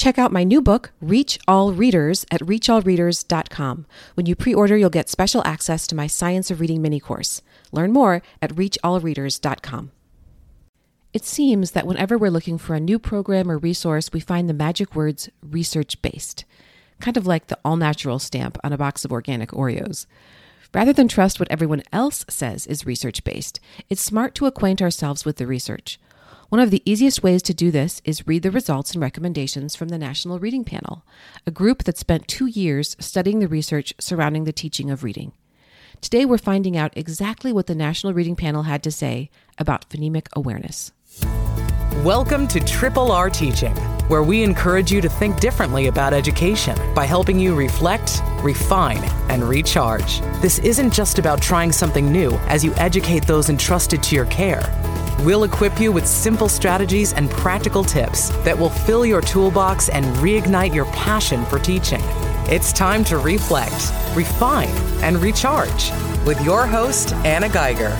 Check out my new book, Reach All Readers, at reachallreaders.com. When you pre order, you'll get special access to my Science of Reading mini course. Learn more at reachallreaders.com. It seems that whenever we're looking for a new program or resource, we find the magic words research based, kind of like the all natural stamp on a box of organic Oreos. Rather than trust what everyone else says is research based, it's smart to acquaint ourselves with the research. One of the easiest ways to do this is read the results and recommendations from the National Reading Panel, a group that spent two years studying the research surrounding the teaching of reading. Today, we're finding out exactly what the National Reading Panel had to say about phonemic awareness. Welcome to Triple R Teaching, where we encourage you to think differently about education by helping you reflect, refine, and recharge. This isn't just about trying something new as you educate those entrusted to your care. We'll equip you with simple strategies and practical tips that will fill your toolbox and reignite your passion for teaching. It's time to reflect, refine, and recharge with your host, Anna Geiger.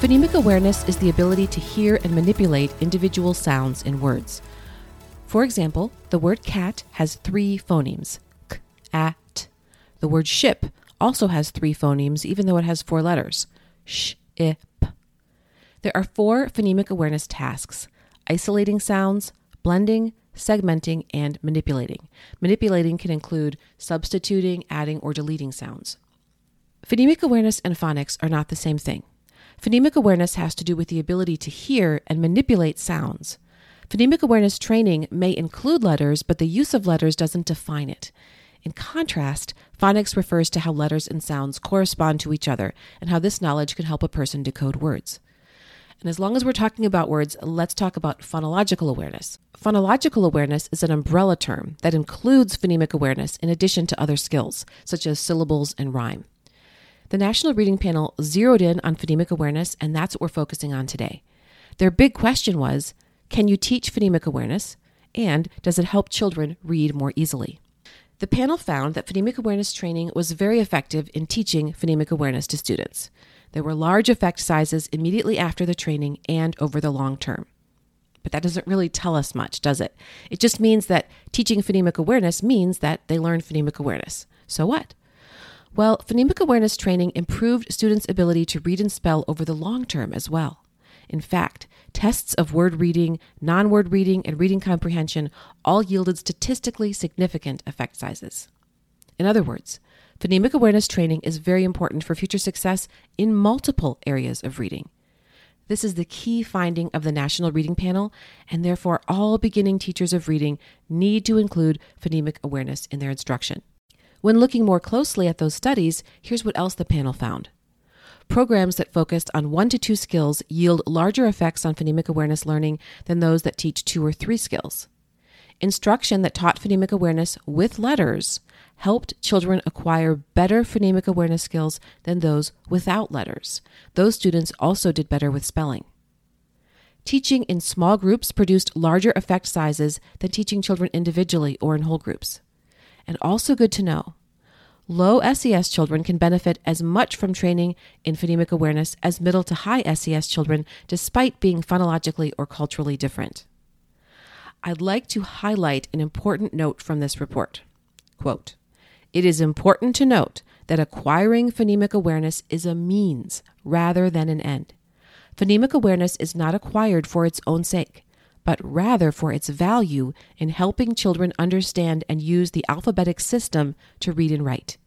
Phonemic awareness is the ability to hear and manipulate individual sounds in words. For example, the word cat has three phonemes k, a, t. The word ship also has three phonemes, even though it has four letters sh, i, p. There are four phonemic awareness tasks isolating sounds, blending, segmenting, and manipulating. Manipulating can include substituting, adding, or deleting sounds. Phonemic awareness and phonics are not the same thing. Phonemic awareness has to do with the ability to hear and manipulate sounds. Phonemic awareness training may include letters, but the use of letters doesn't define it. In contrast, phonics refers to how letters and sounds correspond to each other and how this knowledge can help a person decode words. And as long as we're talking about words, let's talk about phonological awareness. Phonological awareness is an umbrella term that includes phonemic awareness in addition to other skills, such as syllables and rhyme. The National Reading Panel zeroed in on phonemic awareness, and that's what we're focusing on today. Their big question was can you teach phonemic awareness? And does it help children read more easily? The panel found that phonemic awareness training was very effective in teaching phonemic awareness to students. There were large effect sizes immediately after the training and over the long term. But that doesn't really tell us much, does it? It just means that teaching phonemic awareness means that they learn phonemic awareness. So what? Well, phonemic awareness training improved students' ability to read and spell over the long term as well. In fact, tests of word reading, non word reading, and reading comprehension all yielded statistically significant effect sizes. In other words, phonemic awareness training is very important for future success in multiple areas of reading. This is the key finding of the National Reading Panel, and therefore all beginning teachers of reading need to include phonemic awareness in their instruction. When looking more closely at those studies, here's what else the panel found. Programs that focused on one to two skills yield larger effects on phonemic awareness learning than those that teach two or three skills. Instruction that taught phonemic awareness with letters helped children acquire better phonemic awareness skills than those without letters. Those students also did better with spelling. Teaching in small groups produced larger effect sizes than teaching children individually or in whole groups. And also good to know Low SES children can benefit as much from training in phonemic awareness as middle to high SES children, despite being phonologically or culturally different. I'd like to highlight an important note from this report. Quote, it is important to note that acquiring phonemic awareness is a means rather than an end. Phonemic awareness is not acquired for its own sake, but rather for its value in helping children understand and use the alphabetic system to read and write.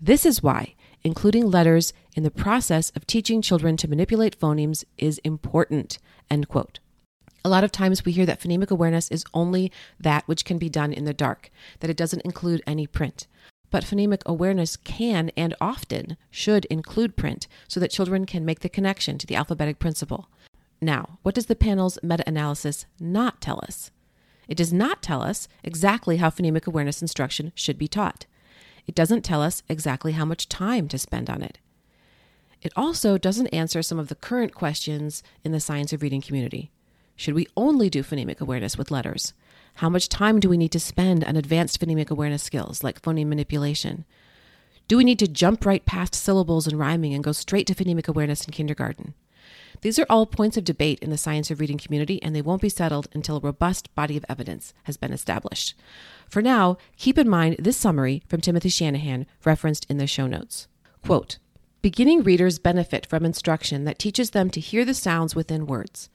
This is why including letters in the process of teaching children to manipulate phonemes is important. End quote. A lot of times we hear that phonemic awareness is only that which can be done in the dark, that it doesn't include any print. But phonemic awareness can and often should include print so that children can make the connection to the alphabetic principle. Now, what does the panel's meta analysis not tell us? It does not tell us exactly how phonemic awareness instruction should be taught. It doesn't tell us exactly how much time to spend on it. It also doesn't answer some of the current questions in the science of reading community. Should we only do phonemic awareness with letters? How much time do we need to spend on advanced phonemic awareness skills like phoneme manipulation? Do we need to jump right past syllables and rhyming and go straight to phonemic awareness in kindergarten? These are all points of debate in the science of reading community, and they won't be settled until a robust body of evidence has been established. For now, keep in mind this summary from Timothy Shanahan referenced in the show notes. Quote, Beginning readers benefit from instruction that teaches them to hear the sounds within words.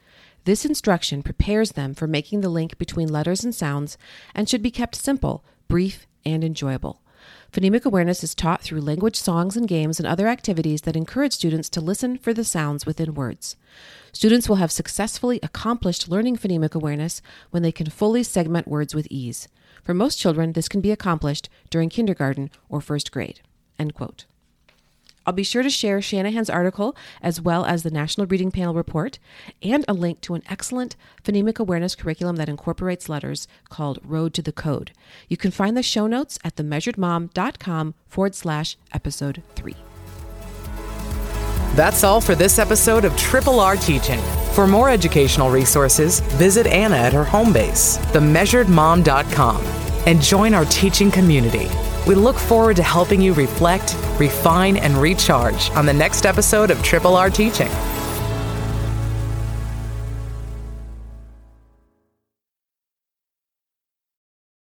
This instruction prepares them for making the link between letters and sounds and should be kept simple, brief, and enjoyable. Phonemic awareness is taught through language songs and games and other activities that encourage students to listen for the sounds within words. Students will have successfully accomplished learning phonemic awareness when they can fully segment words with ease. For most children, this can be accomplished during kindergarten or first grade. End quote. I'll be sure to share Shanahan's article as well as the National Reading Panel report and a link to an excellent phonemic awareness curriculum that incorporates letters called Road to the Code. You can find the show notes at themeasuredmom.com forward slash episode three. That's all for this episode of Triple R Teaching. For more educational resources, visit Anna at her home base, themeasuredmom.com, and join our teaching community. We look forward to helping you reflect, refine, and recharge on the next episode of Triple R Teaching.